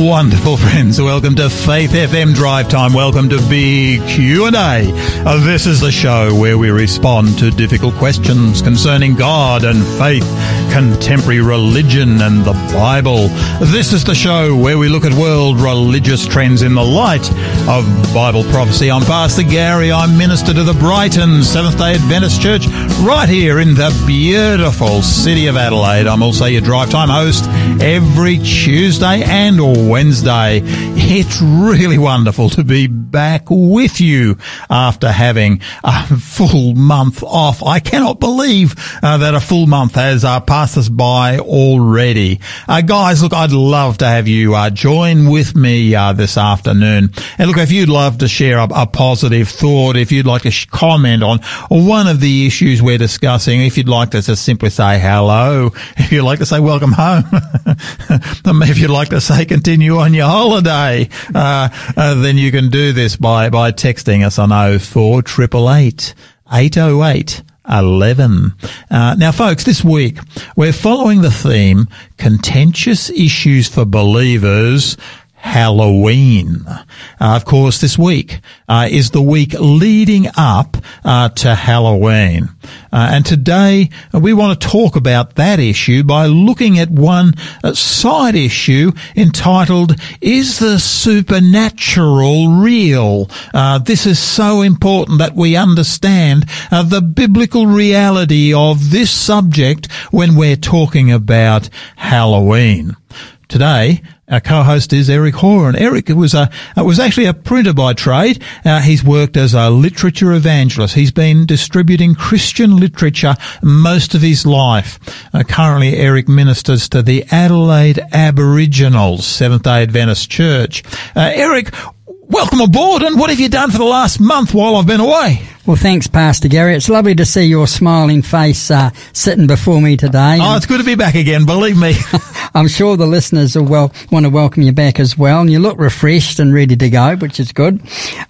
wonderful friends. Welcome to Faith FM Drive Time. Welcome to Big Q&A. Uh, this is the show where we respond to difficult questions concerning God and faith, contemporary religion and the Bible. This is the show where we look at world religious trends in the light of Bible prophecy. I'm Pastor Gary. I'm minister to the Brighton Seventh-day Adventist Church right here in the beautiful city of Adelaide. I'm also your Drive Time host every Tuesday and Wednesday. It's really wonderful to be back with you after having a full month off. I cannot believe uh, that a full month has uh, passed us by already. Uh, guys, look, I'd love to have you uh, join with me uh, this afternoon. And look, if you'd love to share a, a positive thought, if you'd like to sh- comment on one of the issues we're discussing, if you'd like to just simply say hello, if you'd like to say welcome home, if you'd like to say continue on your holiday, uh, uh, then you can do this by, by texting us on 04 808 11. Uh, now, folks, this week we're following the theme contentious issues for believers Halloween. Uh, of course, this week uh, is the week leading up uh, to Halloween. Uh, and today uh, we want to talk about that issue by looking at one uh, side issue entitled, Is the Supernatural Real? this is so important that we understand the biblical reality of this subject when we're talking about Halloween. Today, our co-host is Eric Horan. Eric was a was actually a printer by trade. Uh, he's worked as a literature evangelist. He's been distributing Christian literature most of his life. Uh, currently, Eric ministers to the Adelaide Aboriginals Seventh Day Adventist Church. Uh, Eric, welcome aboard. And what have you done for the last month while I've been away? Well, thanks, Pastor Gary. It's lovely to see your smiling face uh, sitting before me today. Oh, it's good to be back again. Believe me. I'm sure the listeners will well, want to welcome you back as well. And you look refreshed and ready to go, which is good.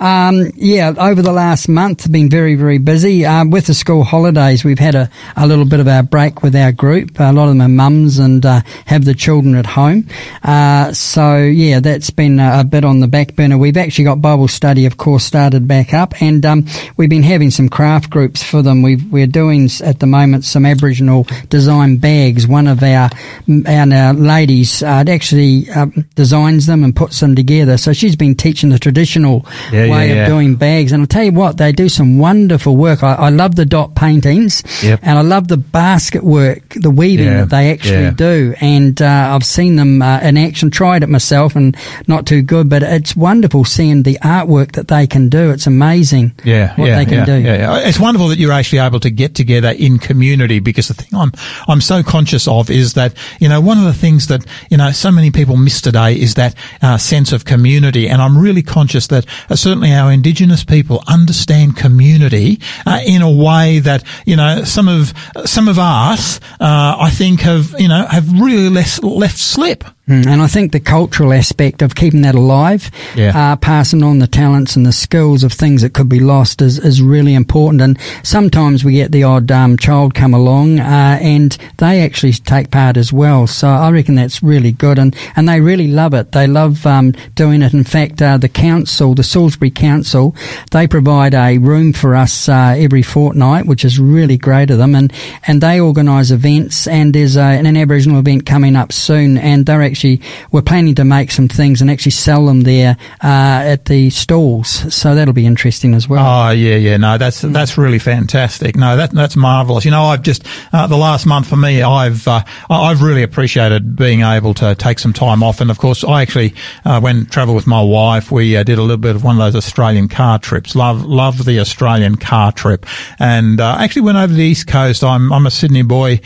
Um, yeah, over the last month, I've been very, very busy. Uh, with the school holidays, we've had a, a little bit of our break with our group. A lot of them are mums and uh, have the children at home. Uh, so, yeah, that's been a, a, bit on the back burner. We've actually got Bible study, of course, started back up. And um, we've been having some craft groups for them. we are doing at the moment some Aboriginal design bags. One of our, our, our ladies uh, actually um, designs them and puts them together. So she's been teaching the traditional yeah, way yeah, yeah. of doing bags. And I'll tell you what, they do some wonderful work. I, I love the dot paintings yep. and I love the basket work, the weaving that they actually do. And uh, I've seen them uh, in action, tried it myself and not too good, but it's wonderful seeing the artwork that they can do. It's amazing yeah, what they can yeah, do. Yeah, yeah. It's wonderful that you're actually able to get together in community because the thing I'm, I'm so conscious of is that, you know, one of the things that, you know, so many people miss today is that uh, sense of community. And I'm really conscious that uh, certainly our Indigenous people understand community uh, in a way that, you know, some of, some of us, uh, I think have, you know, have really less, left slip. Mm, and I think the cultural aspect of keeping that alive, yeah. uh, passing on the talents and the skills of things that could be lost is, is really important. And sometimes we get the odd um, child come along uh, and they actually take part as well. So I reckon that's really good. And, and they really love it. They love um, doing it. In fact, uh, the council, the Salisbury Council, they provide a room for us uh, every fortnight, which is really great of them. And, and they organise events and there's a, an Aboriginal event coming up soon and they're actually actually we're planning to make some things and actually sell them there uh, at the stalls. So that'll be interesting as well. Oh yeah, yeah. No, that's mm. that's really fantastic. No, that that's marvelous. You know, I've just uh, the last month for me, I've uh, I've really appreciated being able to take some time off, and of course, I actually uh, went travel with my wife. We uh, did a little bit of one of those Australian car trips. Love love the Australian car trip, and uh, actually went over the east coast. I'm I'm a Sydney boy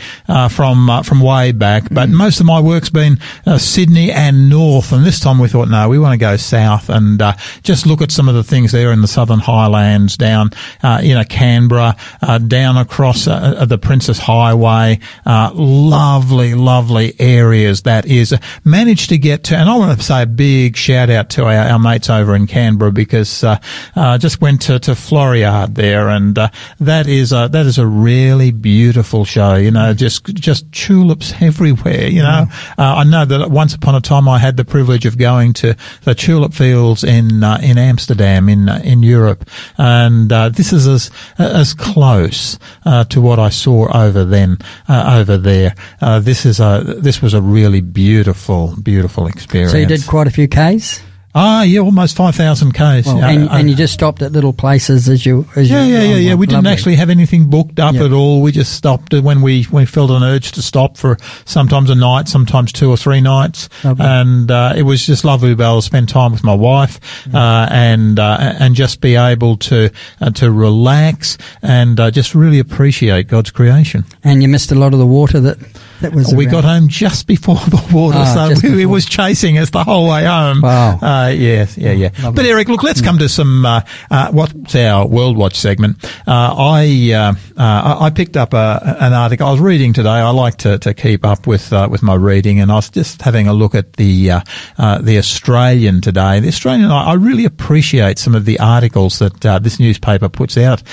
from from way back, but mm. most of my work's been Sydney and north. And this time we thought, no, we want to go south and uh, just look at some of the things there in the Southern Highlands, down uh, you know Canberra, uh, down across uh, uh, the Princes Highway. Uh, lovely, lovely areas that is managed to get to. And I want to say a big shout out to our, our mates over in Canberra because I just went to, to Floriade there, and that is a, that is a really beautiful show. You know, just just tulips everywhere. You know, I know that once upon a time I had the privilege of going to the tulip fields in uh, in Amsterdam in uh, in Europe, and uh, this is as as close uh, to what I saw over them uh, over there. this is a this was a really beautiful beautiful experience. So you did quite a few k's. Ah, yeah, almost five thousand k's. Well, and, uh, and, you just stopped at little places as you. As yeah, you, yeah, yeah, yeah. We didn't actually have anything booked up yep. at all. We just stopped when we we felt an urge to stop for sometimes a night, sometimes two or three nights, lovely. and uh, it was just lovely to be able to spend time with my wife uh, and uh, and just be able to uh, to relax and uh, just really appreciate God's creation. And you missed a lot of the water that that was. We got home just before the water, oh, so we, it was chasing us the whole way home. Wow. Uh, yes, yeah, yeah. Lovely. But Eric, look, let's come to some. Uh, uh, what's our World Watch segment? Uh, I uh, uh, I picked up a, an article I was reading today. I like to, to keep up with with my reading, and I was just having a look at the the Australian today. The Australian, I, I, really appreciate some of the articles that this newspaper puts out.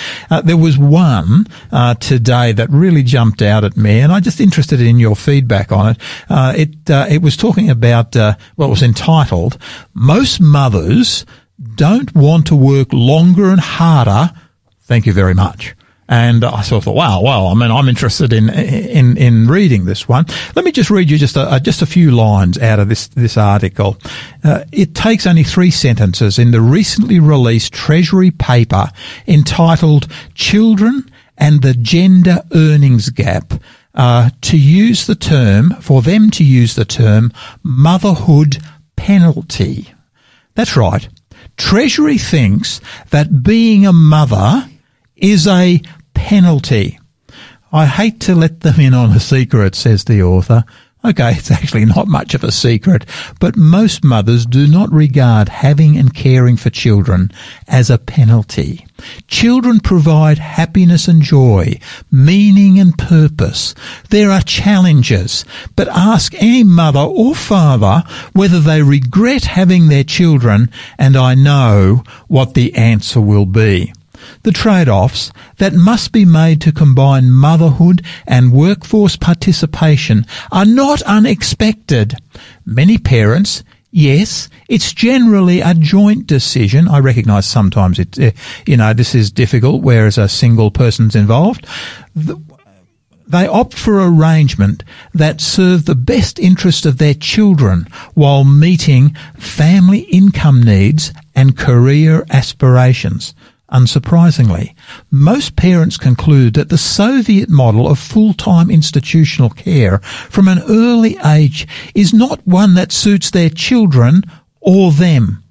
there was one today that really jumped out at me, and I just interested in your feedback on it. Uh, it uh, it was talking about uh, what was entitled "Most mothers don't want to work longer and harder." Thank you very much. And I sort of thought, wow, well, I mean, I'm interested in, in, in reading this one. Let me just read you just a, just a few lines out of this, this article. Uh, it takes only three sentences in the recently released Treasury paper entitled Children and the Gender Earnings Gap uh, to use the term, for them to use the term motherhood penalty. That's right. Treasury thinks that being a mother is a penalty. I hate to let them in on a secret, says the author, Okay, it's actually not much of a secret, but most mothers do not regard having and caring for children as a penalty. Children provide happiness and joy, meaning and purpose. There are challenges, but ask any mother or father whether they regret having their children, and I know what the answer will be the trade-offs that must be made to combine motherhood and workforce participation are not unexpected. Many parents Yes, it's generally a joint decision. I recognise sometimes it, uh, you know, this is difficult, whereas a single person's involved. The, they opt for arrangement that serve the best interest of their children while meeting family income needs and career aspirations. Unsurprisingly, most parents conclude that the Soviet model of full-time institutional care from an early age is not one that suits their children or them.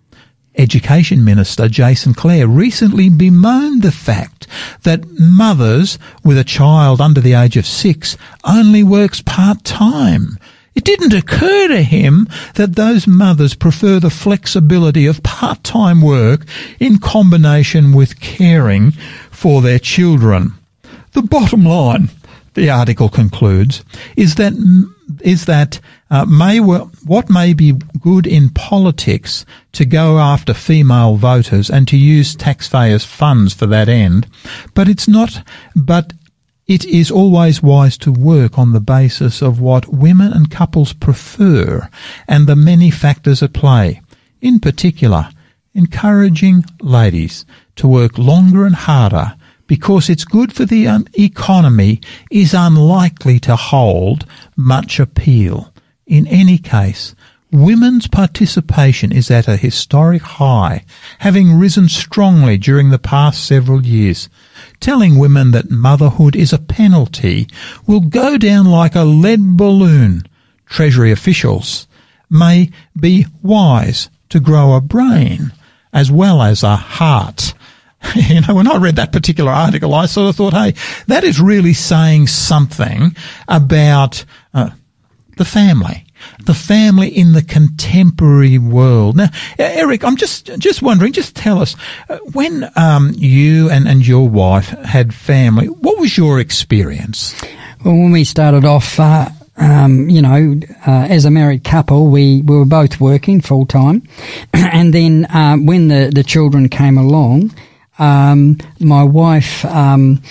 Education Minister Jason Clare recently bemoaned the fact that mothers with a child under the age of six only works part-time it didn't occur to him that those mothers prefer the flexibility of part-time work in combination with caring for their children. The bottom line, the article concludes, is that is that uh, may what may be good in politics to go after female voters and to use taxpayers' funds for that end, but it's not. But it is always wise to work on the basis of what women and couples prefer and the many factors at play. In particular, encouraging ladies to work longer and harder because it's good for the um, economy is unlikely to hold much appeal. In any case, Women's participation is at a historic high, having risen strongly during the past several years. Telling women that motherhood is a penalty will go down like a lead balloon. Treasury officials may be wise to grow a brain as well as a heart. you know, when I read that particular article, I sort of thought, hey, that is really saying something about uh, the family the family in the contemporary world. Now, Eric, I'm just just wondering, just tell us uh, when um, you and, and your wife had family, what was your experience? Well, when we started off, uh, um, you know, uh, as a married couple, we, we were both working full time, and then uh, when the the children came along, um, my wife um,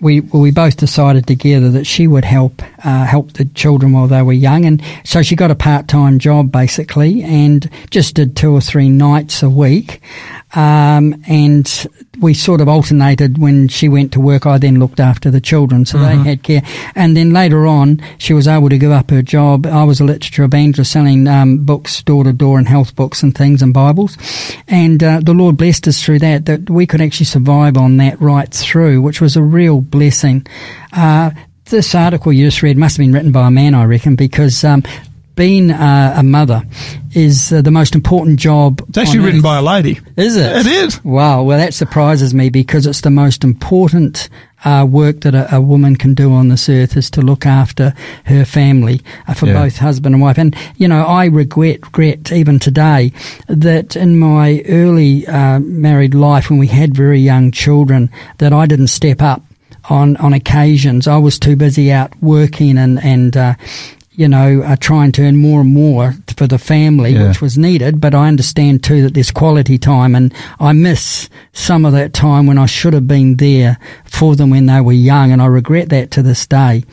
we we both decided together that she would help uh, help the children while they were young, and so she got a part time job basically, and just did two or three nights a week. Um, and we sort of alternated when she went to work. I then looked after the children, so Mm-hmm. they had care. And then later on, she was able to give up her job. I was a literature evangelist selling um, books door to door and health books and things and Bibles. And uh, the Lord blessed us through that, that we could actually survive on that right through, which was a real blessing. Uh, this article you just read must have been written by a man, I reckon, because um, being uh, a mother is uh, the most important job. It's actually written by a lady. Is it? It is. Wow. Well, that surprises me because it's the most important uh, work that a, a woman can do on this earth is to look after her family uh, for Yeah. both husband and wife. And you know, I regret, regret even today that in my early uh, married life, when we had very young children, that I didn't step up on on occasions. I was too busy out working and and. Uh, you know, uh, trying to earn more and more for the family, Yeah. which was needed. But I understand too that there's quality time, and I miss some of that time when I should have been there for them when they were young, and I regret that to this day.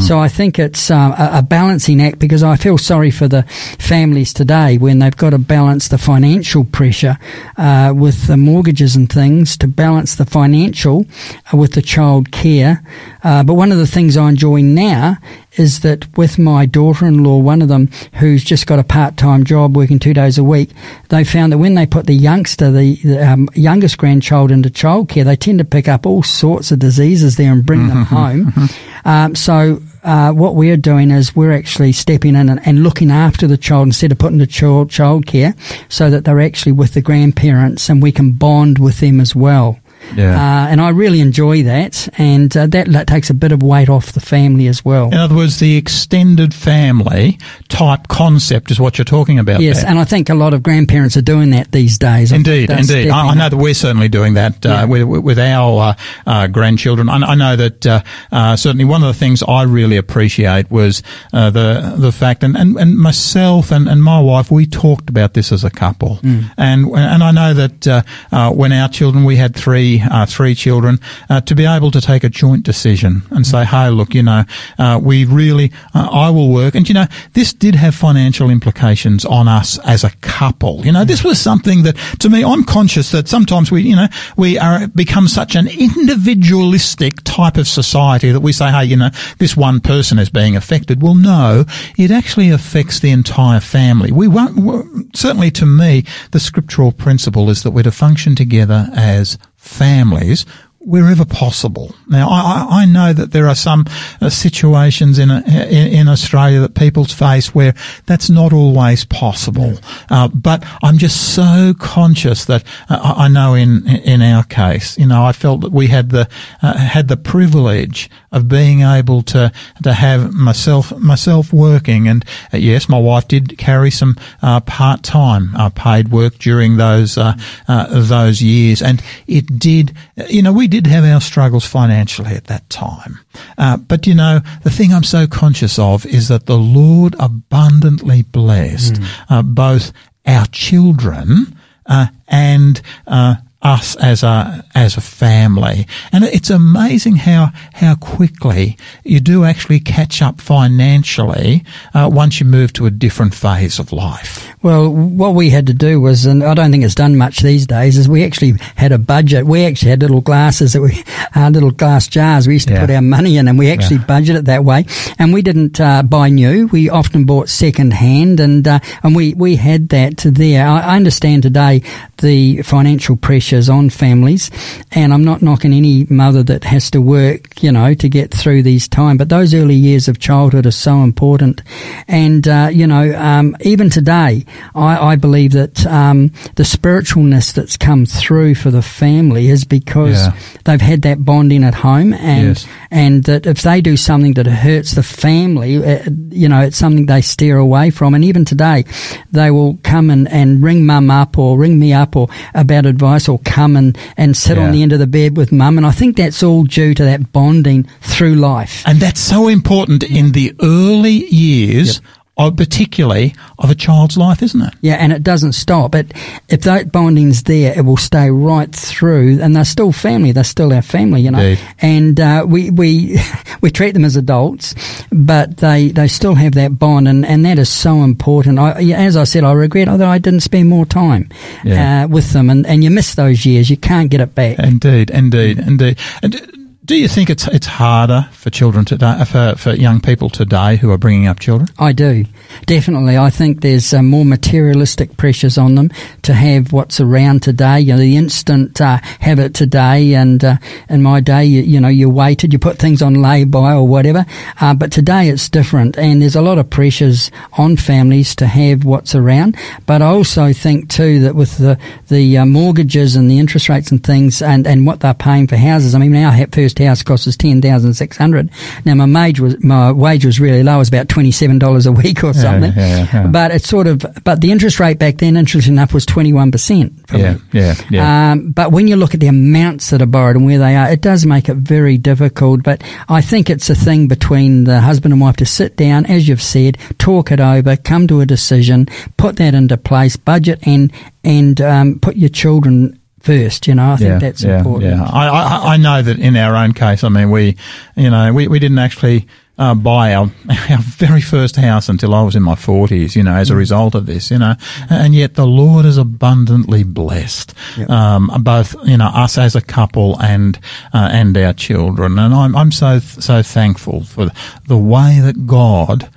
So I think it's uh, a, a balancing act because I feel sorry for the families today when they've got to balance the financial pressure uh, with the mortgages and things to balance the financial uh, with the child care. Uh, but one of the things I enjoy now is that with my daughter-in-law, one of them who's just got a part-time job working two days a week, they found that when they put the youngster, the, the um, youngest grandchild into childcare, they tend to pick up all sorts of diseases there and bring them home. Um, so uh, what we're doing is we're actually stepping in and, and looking after the child instead of putting the child childcare, so that they're actually with the grandparents and we can bond with them as well. Yeah. Uh, and I really enjoy that, and uh, that, that takes a bit of weight off the family as well. In other words, the extended family type concept is what you're talking about. Yes, there. and I think a lot of grandparents are doing that these days. Indeed, indeed. I, I know that we're certainly doing that uh, Yeah. with, with our uh, uh, grandchildren. I, I know that uh, uh, certainly one of the things I really appreciate was uh, the the fact, and, and, and myself and, and my wife, we talked about this as a couple, and and I know that uh, uh, when our children, we had three uh, three children, uh, to be able to take a joint decision and say, hey, look, you know, uh, we really, uh, I will work, and you know, this did have financial implications on us as a couple. You know, this was something that, to me, I'm conscious that sometimes we, you know, we are become such an individualistic type of society that we say, hey, you know, this one person is being affected. Well, no, it actually affects the entire family. We won't, certainly to me, the scriptural principle is that we're to function together as families wherever possible. Now, I, I I know that there are some uh, situations in, a, in in Australia that people face where that's not always possible. Uh, but I'm just so conscious that uh, I I know in in our case, you know, I felt that we had the uh, had the privilege of being able to to have myself myself working, and uh, yes, my wife did carry some uh, part time uh, paid work during those uh, uh, those years, and it did. You know, we did have our struggles financially at that time, uh, but you know, the thing I'm so conscious of is that the Lord abundantly blessed uh, both our children uh, and. Uh, us as a as a family, and it's amazing how how quickly you do actually catch up financially uh, once you move to a different phase of life. Well, what we had to do was, and I don't think it's done much these days, is we actually had a budget. We actually had little glasses that we, uh, little glass jars we used to Yeah. put our money in, and we actually Yeah. budgeted it that way. And we didn't uh, buy new. We often bought second hand, and uh, and we we had that there. I, I understand today the financial pressures on families, and I'm not knocking any mother that has to work, you know, to get through these time. But those early years of childhood are so important, and uh, you know, um, even today, I, I believe that um, the spiritualness that's come through for the family is because Yeah. they've had that bonding at home, and Yes. and that if they do something that hurts the family, uh, you know, it's something they steer away from. And even today, they will come and, and ring mum up or ring me up or about advice or come and, and sit Yeah. on the end of the bed with mum. And I think that's all due to that bonding through life. And that's so important in the early years of particularly of a child's life, isn't it? Yeah, and it doesn't stop. It, if that bonding's there, it will stay right through, and they're still family. They're still our family, you know. Indeed. And uh, we we we treat them as adults, but they, they still have that bond, and, and that is so important. I, as I said, I regret that I didn't spend more time Yeah. uh, with them, and, and you miss those years. You can't get it back. Indeed, indeed, indeed. And do you think it's it's harder for children today, for for young people today who are bringing up children? I do, definitely. I think there's uh, more materialistic pressures on them to have what's around today. You know, the instant uh, have it today, and uh, in my day, you, you know, you waited, you put things on lay-by or whatever. Uh, but today it's different, and there's a lot of pressures on families to have what's around. But I also think too that with the the uh, mortgages and the interest rates and things, and, and what they're paying for houses. I mean, our ha- first house cost us ten thousand six hundred. Now my wage was my wage was really low, it was about twenty seven dollars a week or something. yeah, yeah. But it's sort of but the interest rate back then, interesting enough, was twenty one percent. Yeah, yeah, yeah. Um, but when you look at the amounts that are borrowed and where they are, it does make it very difficult. But I think it's a thing between the husband and wife to sit down, as you've said, talk it over, come to a decision, put that into place, budget, and and um, put your children first. You know, I think yeah, that's yeah, important. Yeah, I, I, I know that in our own case, I mean, we, you know, we, we didn't actually uh, buy our, our very first house until I was in my 40s, you know, as a result of this, you know, and yet the Lord is abundantly blessed, Yep. um, both, you know, us as a couple and, uh, and our children. And I'm, I'm so, so thankful for the way that God,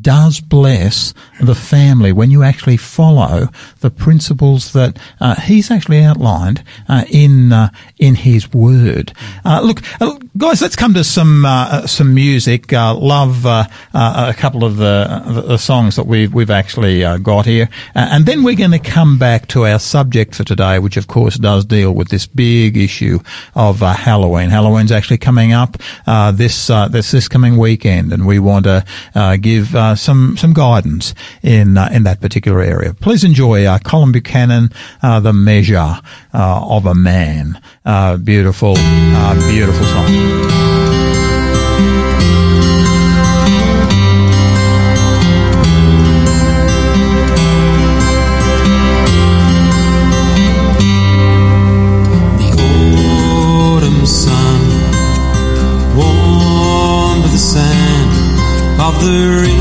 does bless the family when you actually follow the principles that uh, he's actually outlined uh, in uh, in his word. Uh, look, uh, guys, let's come to some uh, some music. Love a couple of the, the songs that we've we've actually got here, and then we're going to come back to our subject for today, which of course does deal with this big issue of Halloween. Halloween's actually coming up uh, this this this coming weekend, and we want to uh, uh, some some guidance in uh, in that particular area. Please enjoy uh, Colin Buchanan, uh, "The Measure uh, of a Man." Uh, beautiful, beautiful song. The Autumn Sun wonder the sand of the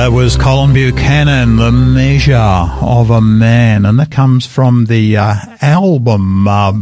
That was Colin Buchanan, The Measure of a Man, and that comes from the uh, album uh,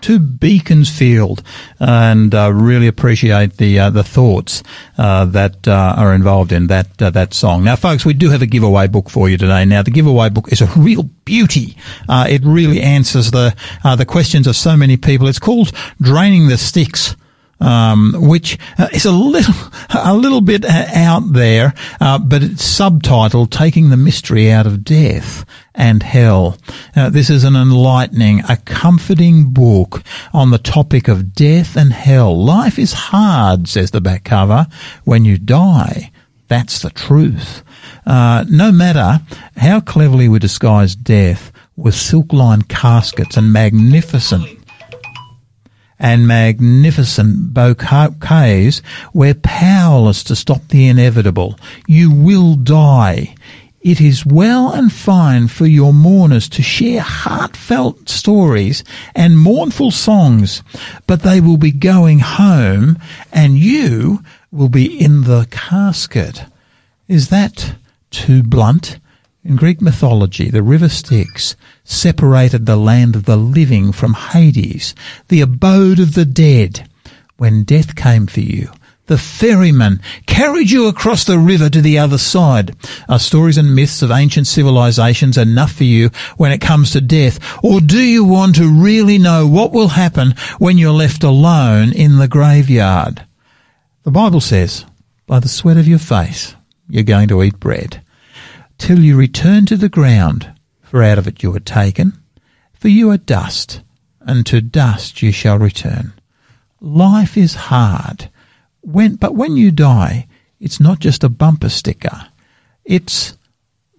to Beaconsfield, and uh, really appreciate the uh, the thoughts uh, that uh, are involved in that uh, that song. Now, folks, we do have a giveaway book for you today. Now, the giveaway book is a real beauty. Uh, it really answers the the questions of so many people. It's called "Draining the Styx." Um, which uh, is a little a little bit uh, out there, uh, but it's subtitled "Taking the Mystery Out of Death and Hell." Uh, this is an enlightening, a comforting book on the topic of death and hell. Life is hard, says the back cover. When you die, that's the truth. Uh, no matter how cleverly we disguise death with silk-lined caskets and magnificent and magnificent bouquets, we're powerless to stop the inevitable. You will die. It is well and fine for your mourners to share heartfelt stories and mournful songs, but they will be going home and you will be in the casket. Is that too blunt? In Greek mythology, the river Styx separated the land of the living from Hades, the abode of the dead. When death came for you, the ferryman carried you across the river to the other side. Are stories and myths of ancient civilizations enough for you when it comes to death? Or do you want to really know what will happen when you're left alone in the graveyard? The Bible says, by the sweat of your face, you're going to eat bread till you return to the ground, for out of it you were taken. For you are dust, and to dust you shall return. Life is hard, when, but when you die, it's not just a bumper sticker. It's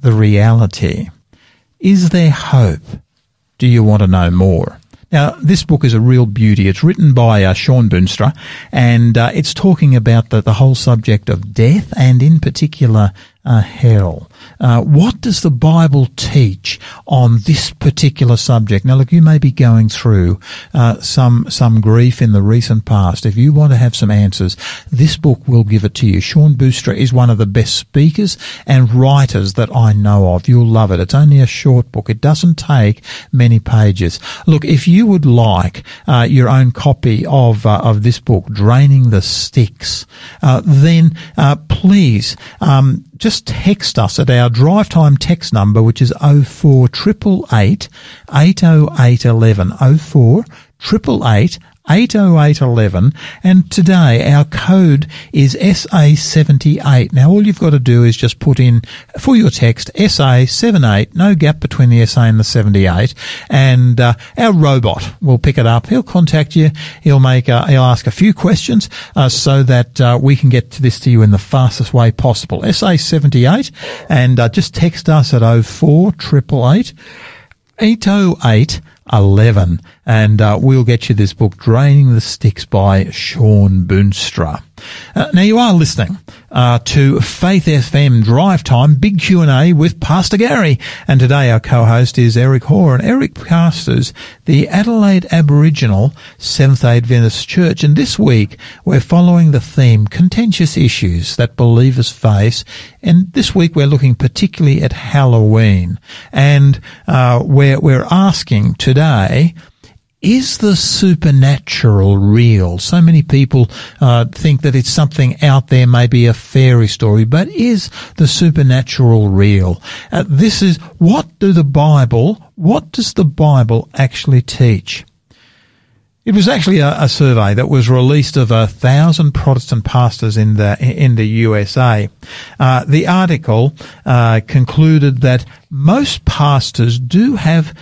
the reality. Is there hope? Do you want to know more? Now, this book is a real beauty. It's written by uh, Shawn Boonstra, and uh, it's talking about the, the whole subject of death and, in particular, uh, hell. Uh, what does the Bible teach on this particular subject? Now, look, you may be going through uh, some some grief in the recent past. If you want to have some answers, this book will give it to you. Shawn Boonstra is one of the best speakers and writers that I know of. You'll love it. It's only a short book. It doesn't take many pages. Look, if you would like uh, your own copy of uh, of this book, Draining the Styx, uh, then uh, please um, just text us at our drive time text number, which is 0488 80811 04 888 80811 and today our code is SA78. Now all you've got to do is just put in for your text SA78, no gap between the SA and the 78 and uh, our robot will pick it up. He'll contact you. He'll make, uh, he'll ask a few questions uh, so that uh, we can get this to you in the fastest way possible. SA78 and uh, just text us at 04 808 11 and uh, we'll get you this book, Draining the Styx by Shawn Boonstra. Uh, now you are listening uh, to Faith FM Drive Time, Big Q&A with Pastor Gary. And today our co-host is Eric Hoare. And Eric pastors the Adelaide Aboriginal Seventh-day Adventist Church. And this week we're following the theme, contentious issues that believers face. And this week we're looking particularly at Halloween. And uh, we're, we're asking today, is the supernatural real? So many people uh, think that it's something out there, maybe a fairy story, but is the supernatural real? Uh, this is what do the Bible, what does the Bible actually teach? It was actually a, a, survey that was released of a thousand Protestant pastors in the in the USA. Uh, the article uh, concluded that most pastors do have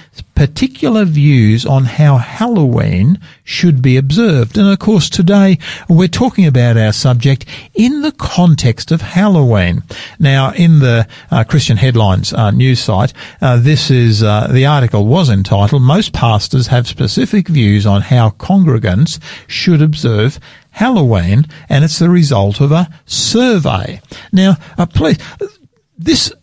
particular views on how Halloween should be observed. And of course, today we're talking about our subject in the context of Halloween. Now, in the uh, Christian Headlines uh, news site, uh, this is uh, the article was entitled "Most pastors have specific views on how congregants should observe." Halloween, and it's the result of a survey. Now, uh, please, this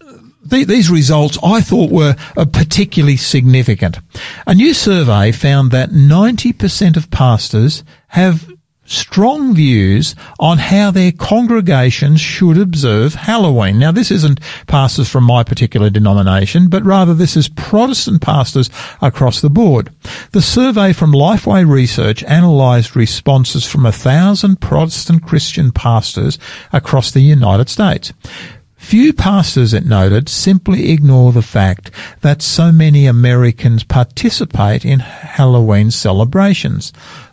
these results I thought were uh, particularly significant. A new survey found that 90% of pastors have strong views on how their congregations should observe Halloween. Now, this isn't pastors from my particular denomination, but rather this is Protestant pastors across the board. The survey from Lifeway Research analysed responses from a thousand Protestant Christian pastors across the United States. Few pastors, it noted, simply ignore the fact that so many Americans participate in Halloween celebrations.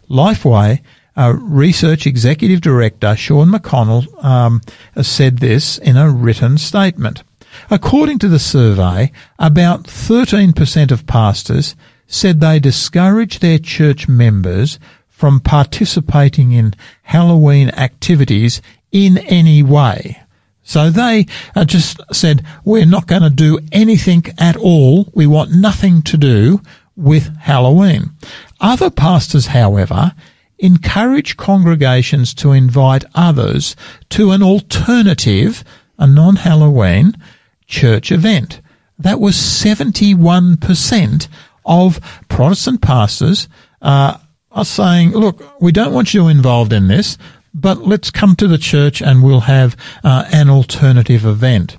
Lifeway uh, Research Executive Director Sean McConnell um, said this in a written statement. According to the survey, about 13% of pastors said they discourage their church members from participating in Halloween activities in any way. So they just said, we're not going to do anything at all. We want nothing to do with Halloween. Other pastors, however, encourage congregations to invite others to an alternative, a non-Halloween church event. That was 71% of Protestant pastors uh, are saying, look, we don't want you involved in this, but let's come to the church and we'll have uh, an alternative event.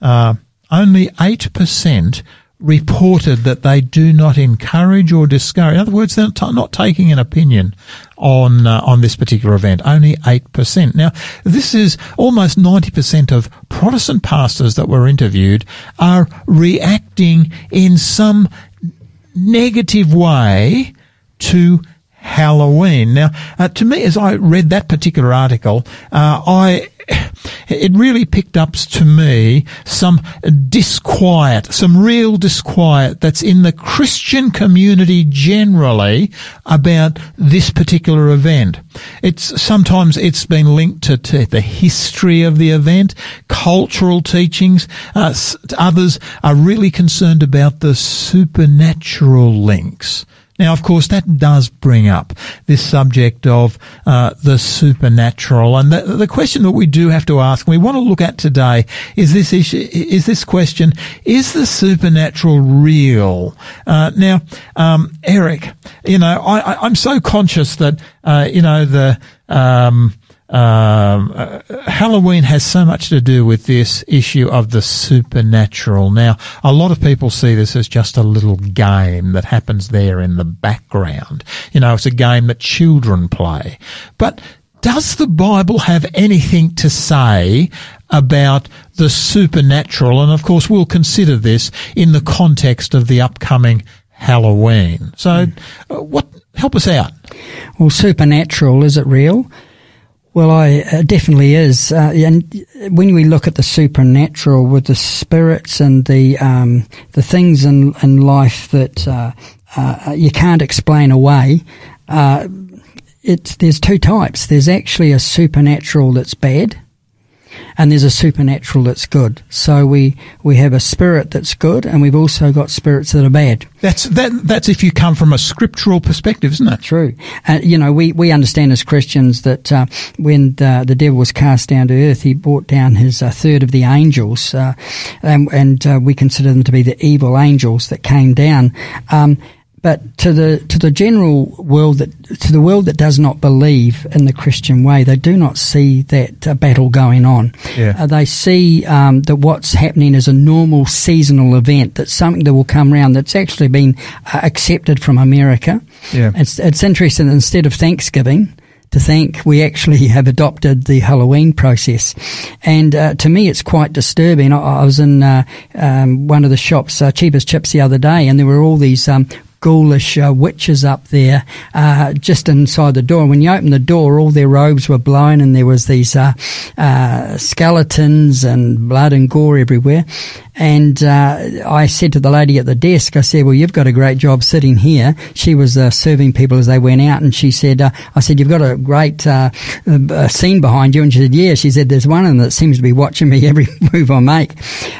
Uh, only 8% reported that they do not encourage or discourage. In other words, they're not taking an opinion on uh, on this particular event. Only eight percent. Now, this is almost ninety percent of Protestant pastors that were interviewed are reacting in some negative way to Halloween. Now, uh, to me, as I read that particular article, uh, I it really picked up to me some disquiet, some real disquiet that's in the Christian community generally about this particular event. It's sometimes it's been linked to, to the history of the event, cultural teachings. Uh, others are really concerned about the supernatural links. Now, of course, that does bring up this subject of uh, the supernatural, and the, the, question that we do have to ask, and we want to look at today, is this issue: is this question: Is the supernatural real? Uh, now, um, Eric, you know, I, am so conscious that uh, you know the. Um, um, uh, Halloween has so much to do with this issue of the supernatural. Now, a lot of people see this as just a little game that happens there in the background. You know, it's a game that children play. But does the Bible have anything to say about the supernatural? And of course, we'll consider this in the context of the upcoming Halloween. So, uh, what help us out? Well, supernatural is it real? Well, I uh, definitely is, uh, and when we look at the supernatural with the spirits and the um, the things in in life that uh, uh you can't explain away, uh, it's there's two types. There's actually a supernatural that's bad, and there's a supernatural that's good. So we we have a spirit that's good, and we've also got spirits that are bad. That's that. That's if you come from a scriptural perspective, isn't it? True. Uh, you know, we, we understand as Christians that uh, when the, the, devil was cast down to earth, he brought down his uh, third of the angels, uh, and, and uh, we consider them to be the evil angels that came down. Um, but to the to the general world that to the world that does not believe in the Christian way, they do not see that uh, battle going on. Yeah. Uh, they see um, that what's happening is a normal seasonal event. That's something that will come around. That's actually been uh, accepted from America. Yeah. It's it's interesting. Instead of Thanksgiving, to think we actually have adopted the Halloween process. And uh, to me, it's quite disturbing. I, I was in uh, um, one of the shops, uh, Cheap as Chips, the other day, and there were all these um, ghoulish uh, witches up there uh, just inside the door. And when you opened the door, all their robes were blown, and there was these uh, uh skeletons and blood and gore everywhere. And uh, I said to the lady at the desk, I said, "Well, you've got a great job sitting here." She was uh, serving people as they went out, and she said, "I said you've got a great scene behind you." And she said, "Yeah." She said, "There's one them that seems to be watching me every move I make."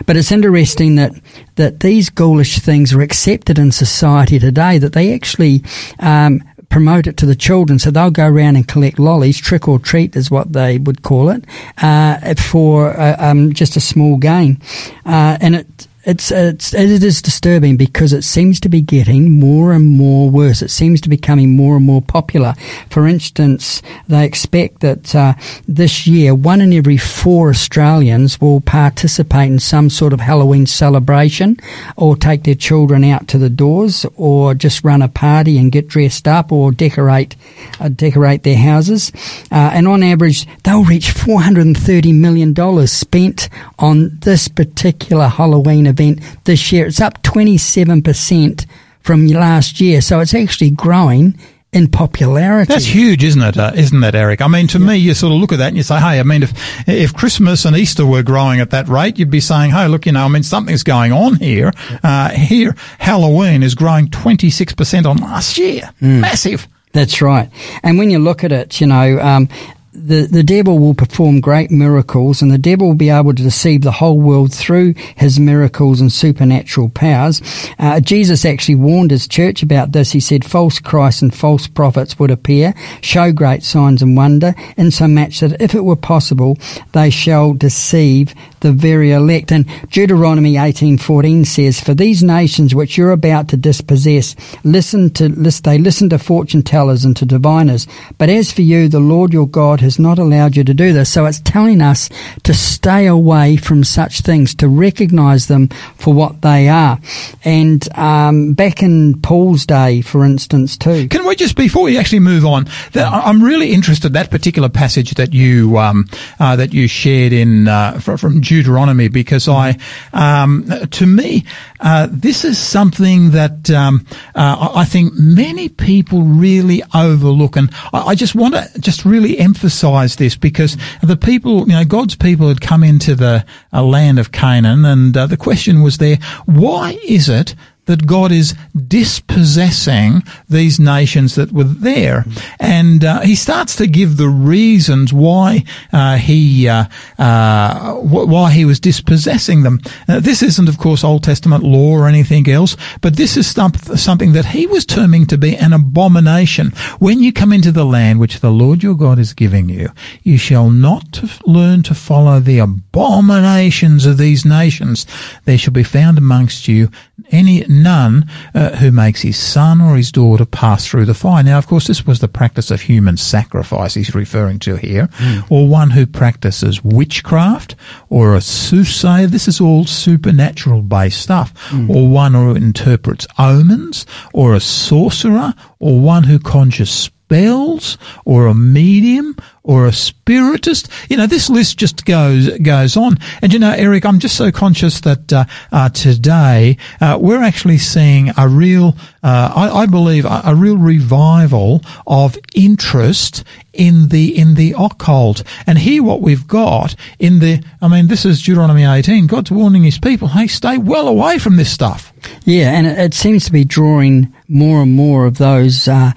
But it's interesting that that these ghoulish things are accepted in society today, that they actually um, promote it to the children. So they'll go around and collect lollies, trick or treat is what they would call it, uh, for uh, um, just a small gain. Uh, and it it's, it's it is disturbing because it seems to be getting more and more worse. It seems to be becoming more and more popular. For instance, they expect that uh, this year one in every four Australians will participate in some sort of Halloween celebration, or take their children out to the doors, or just run a party and get dressed up, or decorate uh, decorate their houses. Uh, and on average, they'll reach four hundred and thirty million dollars spent on this particular Halloween event this year. It's up 27% from last year. So it's actually growing in popularity. That's huge, isn't it? Uh, not that, Eric? I mean, to yeah. me, you sort of look at that and you say, hey, I mean, if, if Christmas and Easter were growing at that rate, you'd be saying, hey, look, you know, I mean, something's going on here. Uh, here, Halloween is growing 26% on last year. Mm. Massive. That's right. And when you look at it, you know, um, the, the devil will perform great miracles and the devil will be able to deceive the whole world through his miracles and supernatural powers. Uh, Jesus actually warned his church about this. He said false Christs and false prophets would appear, show great signs and wonder, insomuch that if it were possible, they shall deceive the very elect. And Deuteronomy 18:14 says, "For these nations which you're about to dispossess, listen to they listen to fortune tellers and to diviners. But as for you, the Lord your God has not allowed you to do this." So it's telling us to stay away from such things, to recognize them for what they are. And um, back in Paul's day, for instance, too. Can we just before we actually move on? That, I'm really interested that particular passage that you um, uh, that you shared in uh, from Deuteronomy because I, um, to me, uh, this is something that um, uh, I think many people really overlook, and I, just want to just really emphasise this because the people, you know, God's people had come into the uh, land of Canaan, and uh, the question was there: Why is it that God is dispossessing these nations that were there. And uh, he starts to give the reasons why uh, he uh, uh why he was dispossessing them. Uh, this isn't, of course, Old Testament law or anything else, but this is something that he was terming to be an abomination. When you come into the land which the Lord your God is giving you, you shall not learn to follow the abominations of these nations. There shall be found amongst you any none uh, who makes his son or his daughter pass through the fire. Now, of course, this was the practice of human sacrifice he's referring to here, mm. or one who practices witchcraft or a soothsayer. This is all supernatural based stuff, mm. or one who interprets omens, or a sorcerer, or one who conjures spells, or a medium, or a spiritist. You know, this list just goes goes on. And you know, Eric, I'm just so conscious that uh, uh, today uh, we're actually seeing a real, uh, I, I, believe, a, a, real revival of interest in the in the occult. And here, what we've got in the, I mean, this is Deuteronomy 18. God's warning His people, hey, stay well away from this stuff. Yeah, and it, seems to be drawing more and more of those uh,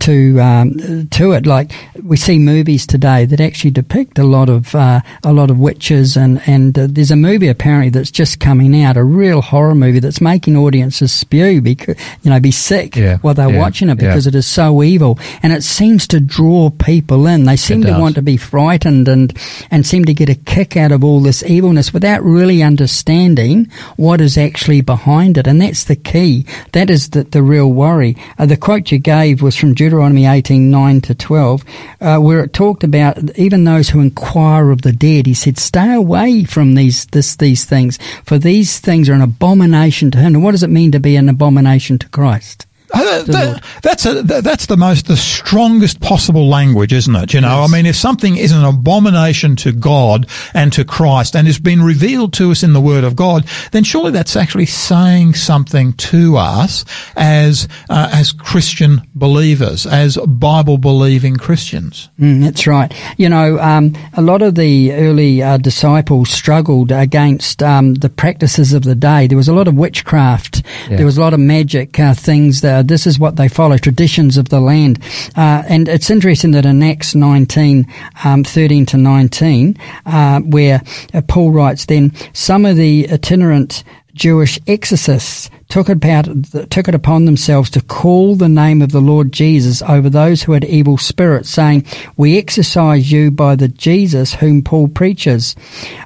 to um, to it. Like we see movies today that actually depict a lot of uh, a lot of witches, and and uh, there's a movie apparently that's just coming out, a real horror movie that's making audiences spew because you know be sick yeah, while they're yeah, watching it because yeah. it is so evil, and it seems to draw people in. They seem to want to be frightened and and seem to get a kick out of all this evilness without really understanding what is actually behind it, and that's the key. That is the the real worry. Uh, the quote you gave was from Deuteronomy 18 9 to 12, uh, where it talked about even those who inquire of the dead. He said, Stay away from these, this, these things, for these things are an abomination to him. And what does it mean to be an abomination to Christ? Uh, that, that's a, that's the most the strongest possible language, isn't it? You know, yes. I mean, if something is an abomination to God and to Christ and has been revealed to us in the Word of God, then surely that's actually saying something to us as uh, as Christian believers, as Bible believing Christians. Mm, that's right. You know, um, a lot of the early uh, disciples struggled against um, the practices of the day. There was a lot of witchcraft. Yeah. There was a lot of magic uh, things that this is what they follow, traditions of the land. Uh, and it's interesting that in Acts 19, um, 13 to 19, uh, where uh, Paul writes, then some of the itinerant Jewish exorcists took it, about, took it upon themselves to call the name of the Lord Jesus over those who had evil spirits, saying, We exorcise you by the Jesus whom Paul preaches.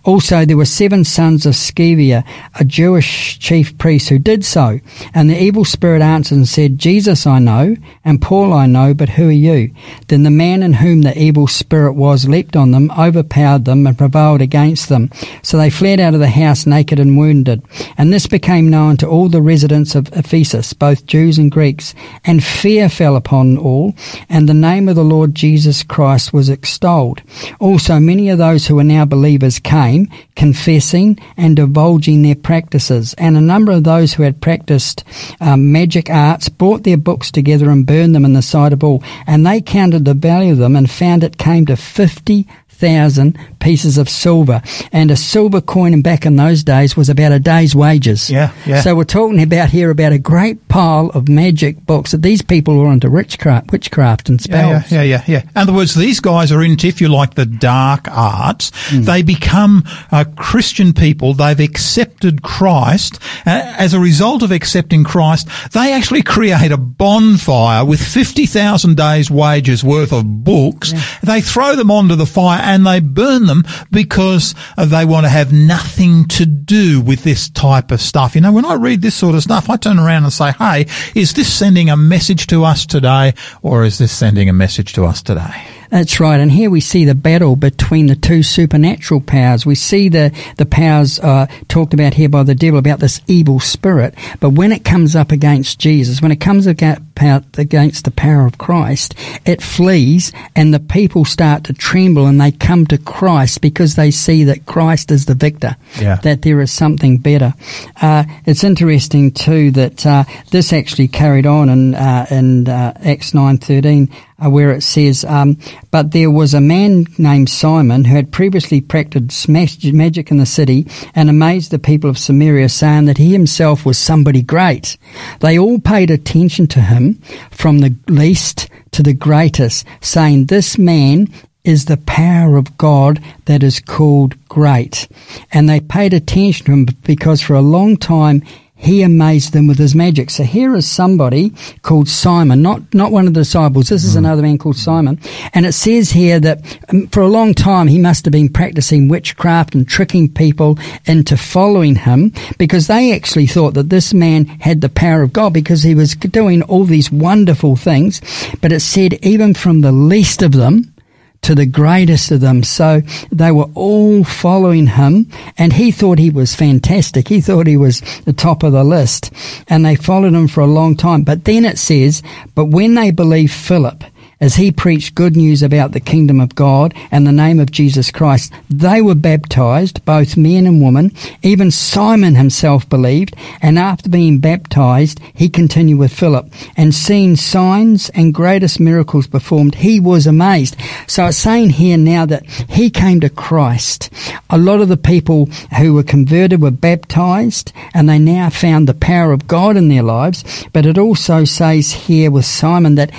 Also, there were seven sons of Sceva, a Jewish chief priest, who did so. And the evil spirit answered and said, Jesus I know, and Paul I know, but who are you? Then the man in whom the evil spirit was leapt on them, overpowered them, and prevailed against them. So they fled out of the house naked and wounded. And this became known to all the residents of Ephesus, both Jews and Greeks. And fear fell upon all, and the name of the Lord Jesus Christ was extolled. Also many of those who were now believers came, confessing and divulging their practices. And a number of those who had practiced um, magic arts brought their books together and burned them in the sight of all. And they counted the value of them and found it came to fifty thousand pieces of silver, and a silver coin back in those days was about a day's wages. Yeah, yeah. So we're talking about here about a great pile of magic books that these people were into witchcraft, witchcraft and spells. Yeah, yeah, yeah, yeah. In other words, these guys are into, if you like, the dark arts. Mm. They become uh, Christian people. They've accepted Christ. Uh, as a result of accepting Christ, they actually create a bonfire with 50,000 days wages worth of books. Yeah. They throw them onto the fire and they burn them because they want to have nothing to do with this type of stuff. You know, when I read this sort of stuff, I turn around and say, hey, is this sending a message to us today or is this sending a message to us today? That's right. And here we see the battle between the two supernatural powers. We see the, the powers uh, talked about here by the devil about this evil spirit. But when it comes up against Jesus, when it comes against the power of Christ, it flees and the people start to tremble and they come to Christ because they see that Christ is the victor, yeah. that there is something better. Uh, it's interesting too that uh, this actually carried on in, uh, in uh, Acts 9.13 uh, where it says, um, But there was a man named Simon who had previously practiced magic in the city and amazed the people of Samaria, saying that he himself was somebody great. They all paid attention to him from the least to the greatest, saying, This man is the power of God that is called great. And they paid attention to him because for a long time he amazed them with his magic. So here is somebody called Simon, not, not one of the disciples. This is mm. another man called Simon. And it says here that um, for a long time he must have been practicing witchcraft and tricking people into following him because they actually thought that this man had the power of God because he was doing all these wonderful things. But it said even from the least of them, to the greatest of them. So they were all following him and he thought he was fantastic. He thought he was the top of the list and they followed him for a long time. But then it says, but when they believed Philip, as he preached good news about the kingdom of God and the name of Jesus Christ. They were baptized, both men and women. Even Simon himself believed, and after being baptized, he continued with Philip. And seeing signs and greatest miracles performed, he was amazed. So it's saying here now that he came to Christ. A lot of the people who were converted were baptized, and they now found the power of God in their lives. But it also says here with Simon that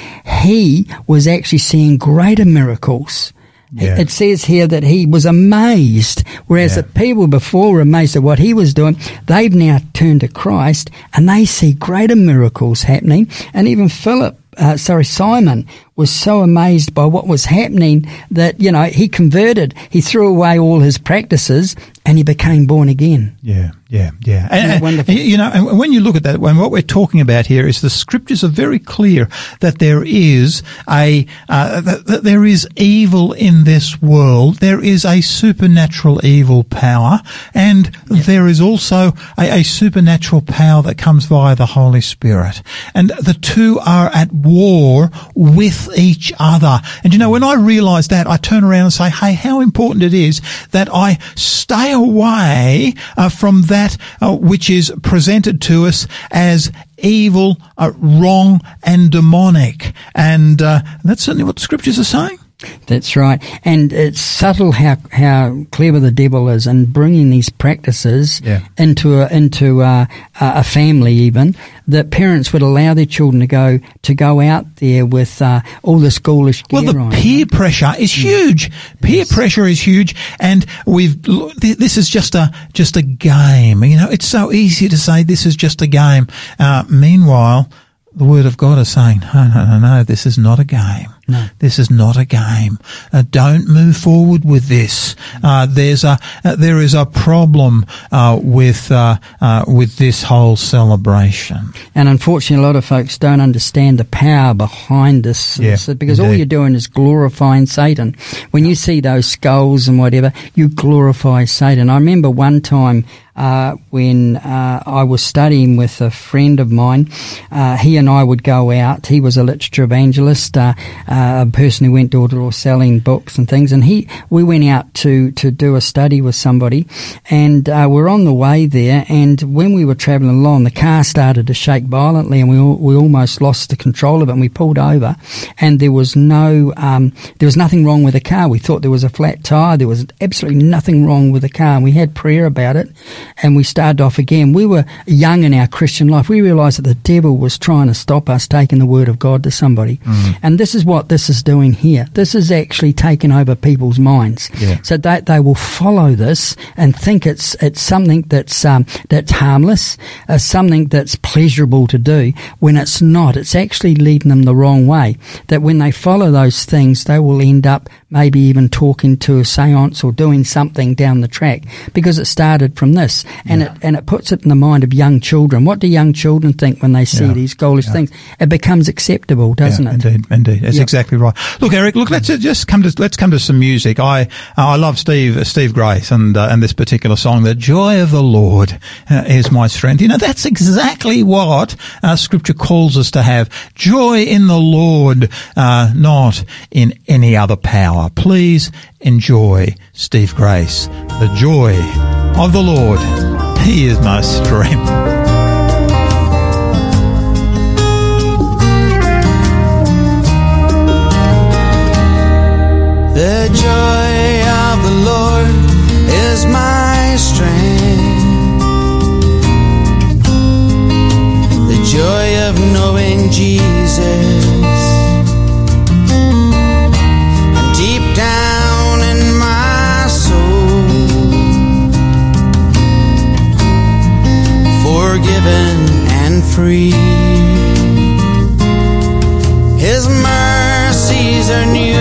he was actually seeing greater miracles. Yeah. It says here that he was amazed, whereas yeah. the people before were amazed at what he was doing. They've now turned to Christ and they see greater miracles happening. And even Philip, uh, sorry, Simon was so amazed by what was happening that, you know, he converted. He threw away all his practices and he became born again. Yeah. Yeah, yeah. And, wonderful. you know, and when you look at that, when what we're talking about here is the scriptures are very clear that there is a, uh, that, that there is evil in this world. There is a supernatural evil power and yeah. there is also a, a supernatural power that comes via the Holy Spirit. And the two are at war with each other. And you know, when I realize that, I turn around and say, hey, how important it is that I stay away uh, from that uh, which is presented to us as evil, uh, wrong, and demonic. And uh, that's certainly what the scriptures are saying. That's right, and it's subtle how how clever the devil is in bringing these practices Yeah. into a, into a, a family, even that parents would allow their children to go to go out there with uh, all this ghoulish Well, the on. peer pressure is huge. Peer pressure is huge, and we've this is just a just a game. You know, it's so easy to say this is just a game. Uh, meanwhile, the Word of God is saying, no, no, no, no, this is not a game. No. This is not a game. Uh, don't move forward with this. Uh, there's a uh, there is a problem uh, with uh, uh, with this whole celebration. And unfortunately, a lot of folks don't understand the power behind this. Yeah, because all you're doing is glorifying Satan. When you see those skulls and whatever, you glorify Satan. I remember one time uh, when uh, I was studying with a friend of mine, uh, he and I would go out. He was a literature evangelist, uh, uh, a person who went door to door selling books and things. And he, we went out to, to do a study with somebody, and uh, we're on the way there. And when we were travelling along, the car started to shake violently, and we all, we almost lost the control of it. And we pulled over, and there was no um, there was nothing wrong with the car. We thought there was a flat tire. There was absolutely nothing wrong with the car. And we had prayer about it, and we started off again. We were young in our Christian life. We realised that the devil was trying to stop us taking the word of God to somebody, and this is what this is doing here. This is actually taking over people's minds. Yeah. So they, they will follow this and think it's it's something that's um, that's harmless, uh, something that's pleasurable to do. When it's not, it's actually leading them the wrong way. That when they follow those things, they will end up maybe even talking to a séance or doing something down the track because it started from this, and it and it puts it in the mind of young children. What do young children think when they see Yeah. these ghoulish Yeah. things? It becomes acceptable, doesn't yeah, it? Indeed, indeed, that's Yep. exactly right. Look, Eric, look, let's uh, just come to let's come to some music. I uh, I love Steve uh, Steve Grace and uh, and this particular song, "The Joy of the Lord uh, is my strength." You know, that's exactly what uh, Scripture calls us to have: joy in the Lord, uh, not in any other power. Please enjoy Steve Grace, "The Joy of the Lord." He is my strength. The joy of the Lord is my strength. The joy of knowing Jesus. Free. His mercies are new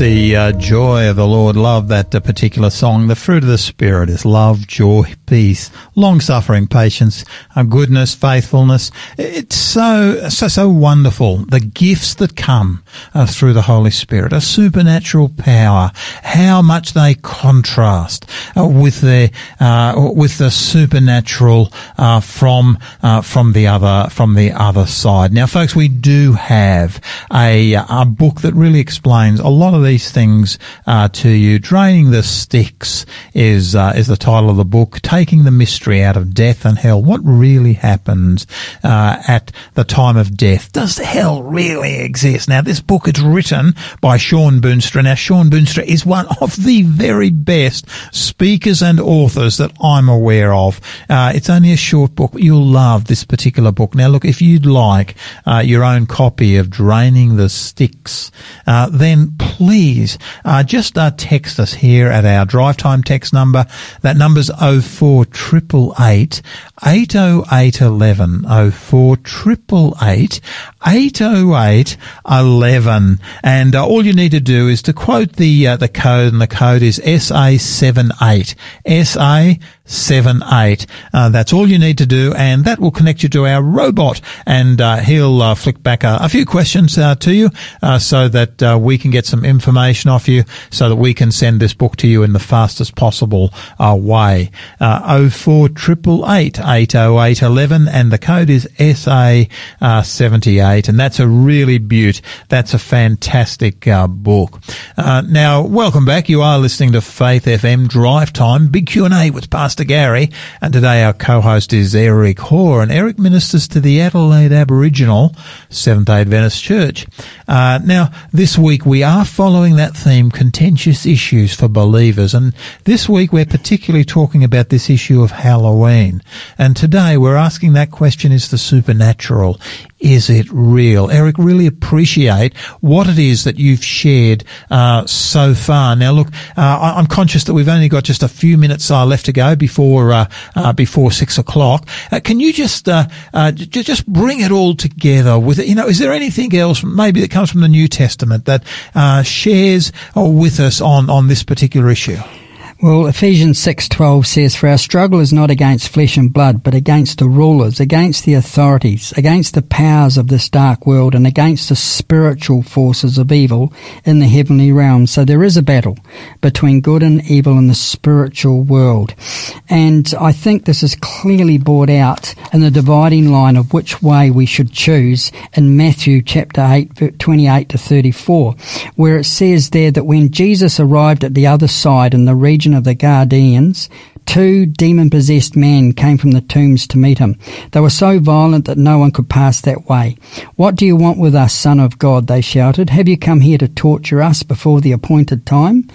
the uh, joy of the Lord. Love that uh, particular song. The fruit of the Spirit is love, joy, peace, long suffering, patience, uh, goodness, faithfulness. It's so, so, so wonderful. The gifts that come uh, through the Holy Spirit, a supernatural power, how much they contrast uh, with the, uh, with the supernatural, from, from the other, from the other side. Now, folks, we do have a, a book that really explains a lot of these things uh, to you. Draining the Styx is uh, is the title of the book. Taking the mystery out of death and hell. What really happens uh, at the time of death? Does hell really exist? Now, this book is written by Shawn Boonstra. Now, Shawn Boonstra is one of the very best speakers and authors that I'm aware of. Uh, it's only a short book, you'll love this particular book. Now, look, if you'd like uh, your own copy of Draining the Styx, uh, then please uh, just uh, text us here at our drive time text number. That number's 04888 80811 04888 808 11. And uh, all you need to do is to quote the uh, the code, and the code is SA78. SA seven eight. Uh, that's all you need to do, and that will connect you to our robot, and uh, he'll uh, flick back a, a few questions uh, to you, uh, so that uh, we can get some information off you, so that we can send this book to you in the fastest possible uh, way. Oh eight oh eleven, and the code is SA seventy eight, and that's a really beaut. That's a fantastic book. now, welcome back. You are listening to Faith FM Drive Time, Big Q and A with Pastor. Gary, and today our co-host is Eric Hoare, and Eric ministers to the Adelaide Aboriginal Seventh-day Adventist Church. Uh, now, this week we are following that theme, contentious issues for believers, and this week we're particularly talking about this issue of Halloween. And today we're asking that question, is the supernatural? Is it real? Eric, really appreciate what it is that you've shared uh, so far. Now, look, uh, I'm conscious that we've only got just a few minutes uh, left to go before uh, uh, before six o'clock. Uh, can you just just bring it all together with you know? Is there anything else maybe that comes from the New Testament that shares with us on on this particular issue? Well, Ephesians 6:12 says for our struggle is not against flesh and blood but against the rulers, against the authorities, against the powers of this dark world and against the spiritual forces of evil in the heavenly realms. So there is a battle between good and evil in the spiritual world. And I think this is clearly brought out in the dividing line of which way we should choose in Matthew chapter 8 28 to 34 where it says there that when Jesus arrived at the other side in the region of the Gadarenes, two demon possessed men came from the tombs to meet him. They were so violent that no one could pass that way. What do you want with us, Son of God? They shouted. Have you come here to torture us before the appointed time?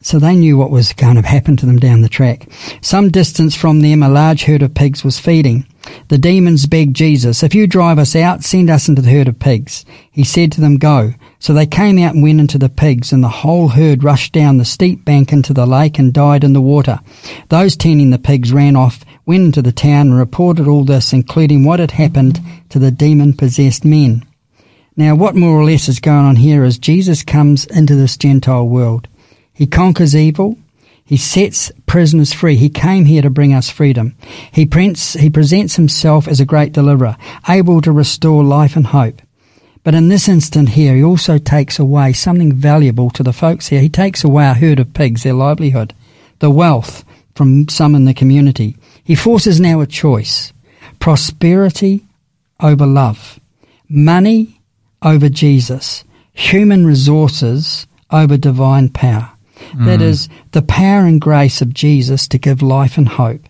So they knew what was going to happen to them down the track. Some distance from them, a large herd of pigs was feeding. The demons begged Jesus, If you drive us out, send us into the herd of pigs. He said to them, Go. So they came out and went into the pigs, and the whole herd rushed down the steep bank into the lake and died in the water. Those tending the pigs ran off, went into the town, and reported all this, including what had happened to the demon possessed men. Now, what more or less is going on here is Jesus comes into this Gentile world. He conquers evil. He sets prisoners free. He came here to bring us freedom. He, prints, he presents himself as a great deliverer, able to restore life and hope. But in this instant here, he also takes away something valuable to the folks here. He takes away a herd of pigs, their livelihood, the wealth from some in the community. He forces now a choice prosperity over love, money over Jesus, human resources over divine power. Mm. That is the power and grace of Jesus to give life and hope,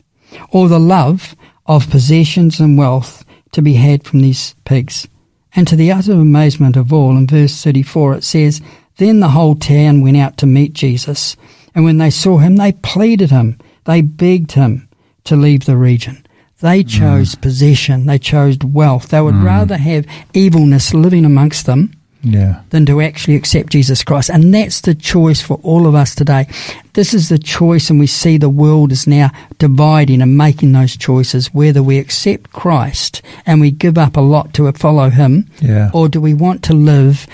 or the love of possessions and wealth to be had from these pigs. And to the utter amazement of all, in verse 34 it says, Then the whole town went out to meet Jesus, and when they saw him, they pleaded him, they begged him to leave the region. They mm. chose mm. possession, they chose wealth. They would mm. rather have evilness living amongst them yeah. than to actually accept Jesus Christ. And that's the choice for all of us today. This is the choice, and we see the world is now dividing and making those choices whether we accept Christ and we give up a lot to follow Him, yeah. or do we want to live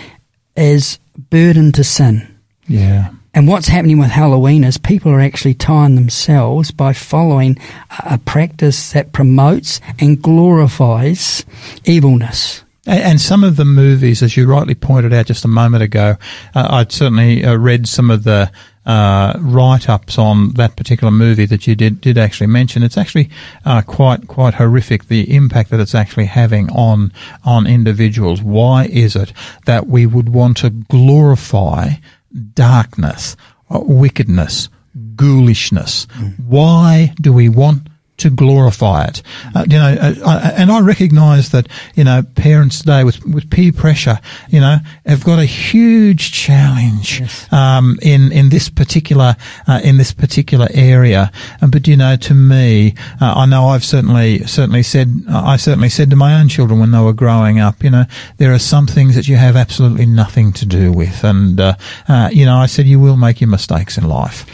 as burdened to sin? Yeah. And what's happening with Halloween is people are actually tying themselves by following a practice that promotes and glorifies evilness. And some of the movies, as you rightly pointed out just a moment ago, uh, I'd certainly uh, read some of the uh, write-ups on that particular movie that you did did actually mention. It's actually uh, quite quite horrific the impact that it's actually having on on individuals. Why is it that we would want to glorify darkness, uh, wickedness, ghoulishness? Mm. Why do we want to glorify it. Uh, you know, uh, uh, and I recognise that you know parents today with with peer pressure, you know, have got a huge challenge yes. um, in in this particular uh, in this particular area. Um, but you know, to me, uh, I know I've certainly certainly said I certainly said to my own children when they were growing up, you know, there are some things that you have absolutely nothing to do with, and uh, you know, I said you will make your mistakes in life,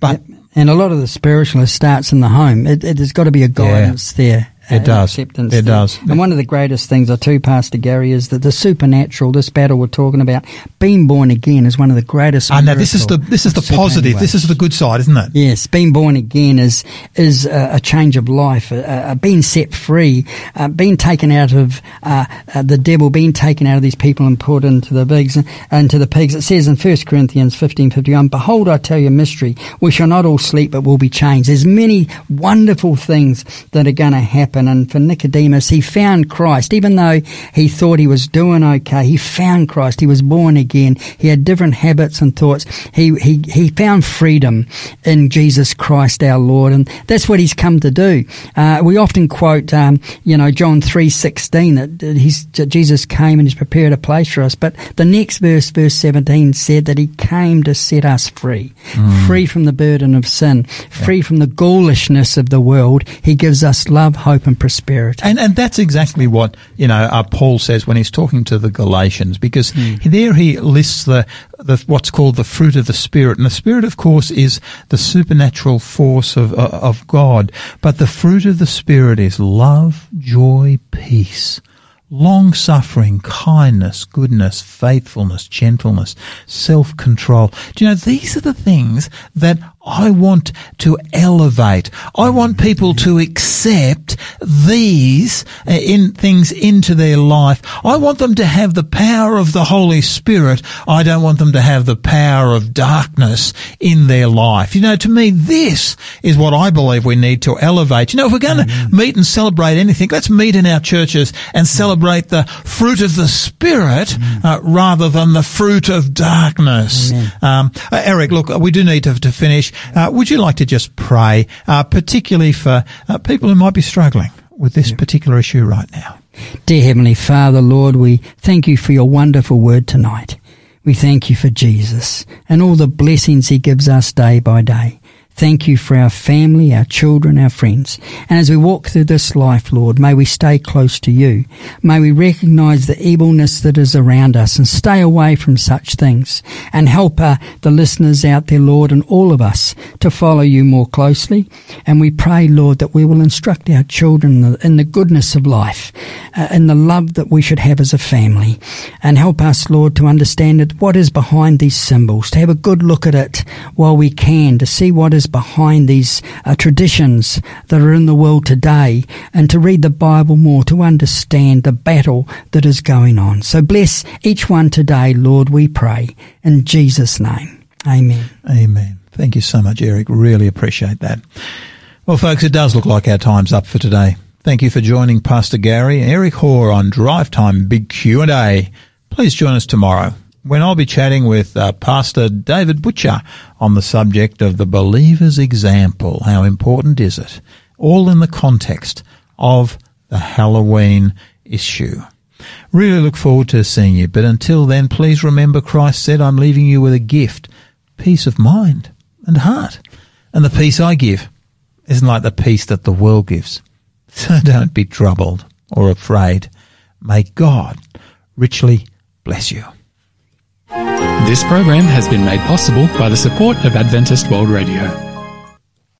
but. And a lot of the spiritualist starts in the home. It, it, there's got to be a guidance yeah. there. It does. Acceptance. It does. And one of the greatest things, or two, Pastor Gary, is that the supernatural, this battle we're talking about, being born again is one of the greatest. I know this is the this is the positive. This is the good side, isn't it? Yes, being born again is is a, a change of life, a, a being set free, uh, being taken out of uh, uh, the devil, being taken out of these people and put into the pigs. Into the pigs. It says in First Corinthians fifteen fifty one, "Behold, I tell you a mystery: we shall not all sleep, but will be changed." There's many wonderful things that are going to happen. And for Nicodemus, he found Christ. Even though he thought he was doing okay, he found Christ. He was born again. He had different habits and thoughts. He, he, he found freedom in Jesus Christ our Lord. And that's what he's come to do. Uh, we often quote, um, you know, John 3.16 that he's, Jesus came and he's prepared a place for us. But the next verse, verse 17 said that he came to set us free, mm. free from the burden of sin, free yeah. from the ghoulishness of the world. He gives us love, hope, and prosperity. And and that's exactly what you know uh, Paul says when he's talking to the Galatians, because mm. there he lists the, the what's called the fruit of the spirit, and the spirit, of course, is the supernatural force of uh, of God. But the fruit of the spirit is love, joy, peace long suffering, kindness, goodness, faithfulness, gentleness, self control. Do you know, these are the things that I want to elevate. I want people to accept these uh, in things into their life. I want them to have the power of the Holy Spirit. I don't want them to have the power of darkness in their life. You know, to me, this is what I believe we need to elevate. You know, if we're going to meet and celebrate anything, let's meet in our churches and celebrate the fruit of the Spirit uh, rather than the fruit of darkness. Um, uh, Eric, look, we do need to, to finish. Uh, would you like to just pray, uh, particularly for uh, people who might be struggling with this particular issue right now? Dear Heavenly Father, Lord, we thank you for your wonderful word tonight. We thank you for Jesus and all the blessings he gives us day by day. Thank you for our family, our children, our friends. And as we walk through this life, Lord, may we stay close to you. May we recognize the evilness that is around us and stay away from such things and help uh, the listeners out there, Lord, and all of us to follow you more closely. And we pray, Lord, that we will instruct our children in the goodness of life, uh, in the love that we should have as a family. And help us, Lord, to understand what is behind these symbols, to have a good look at it while we can, to see what is behind these uh, traditions that are in the world today, and to read the Bible more, to understand the battle that is going on. So bless each one today, Lord, we pray. In Jesus' name. Amen. Amen. Thank you so much, Eric. Really appreciate that. Well, folks, it does look like our time's up for today. Thank you for joining Pastor Gary and Eric Hoare on Drive Time Big Q&A. Please join us tomorrow when I'll be chatting with uh, Pastor David Butcher on the subject of the believer's example. How important is it? All in the context of the Halloween issue. Really look forward to seeing you, but until then, please remember Christ said, I'm leaving you with a gift, peace of mind and heart. And the peace I give isn't like the peace that the world gives. So don't be troubled or afraid. May God richly bless you. This program has been made possible by the support of Adventist World Radio.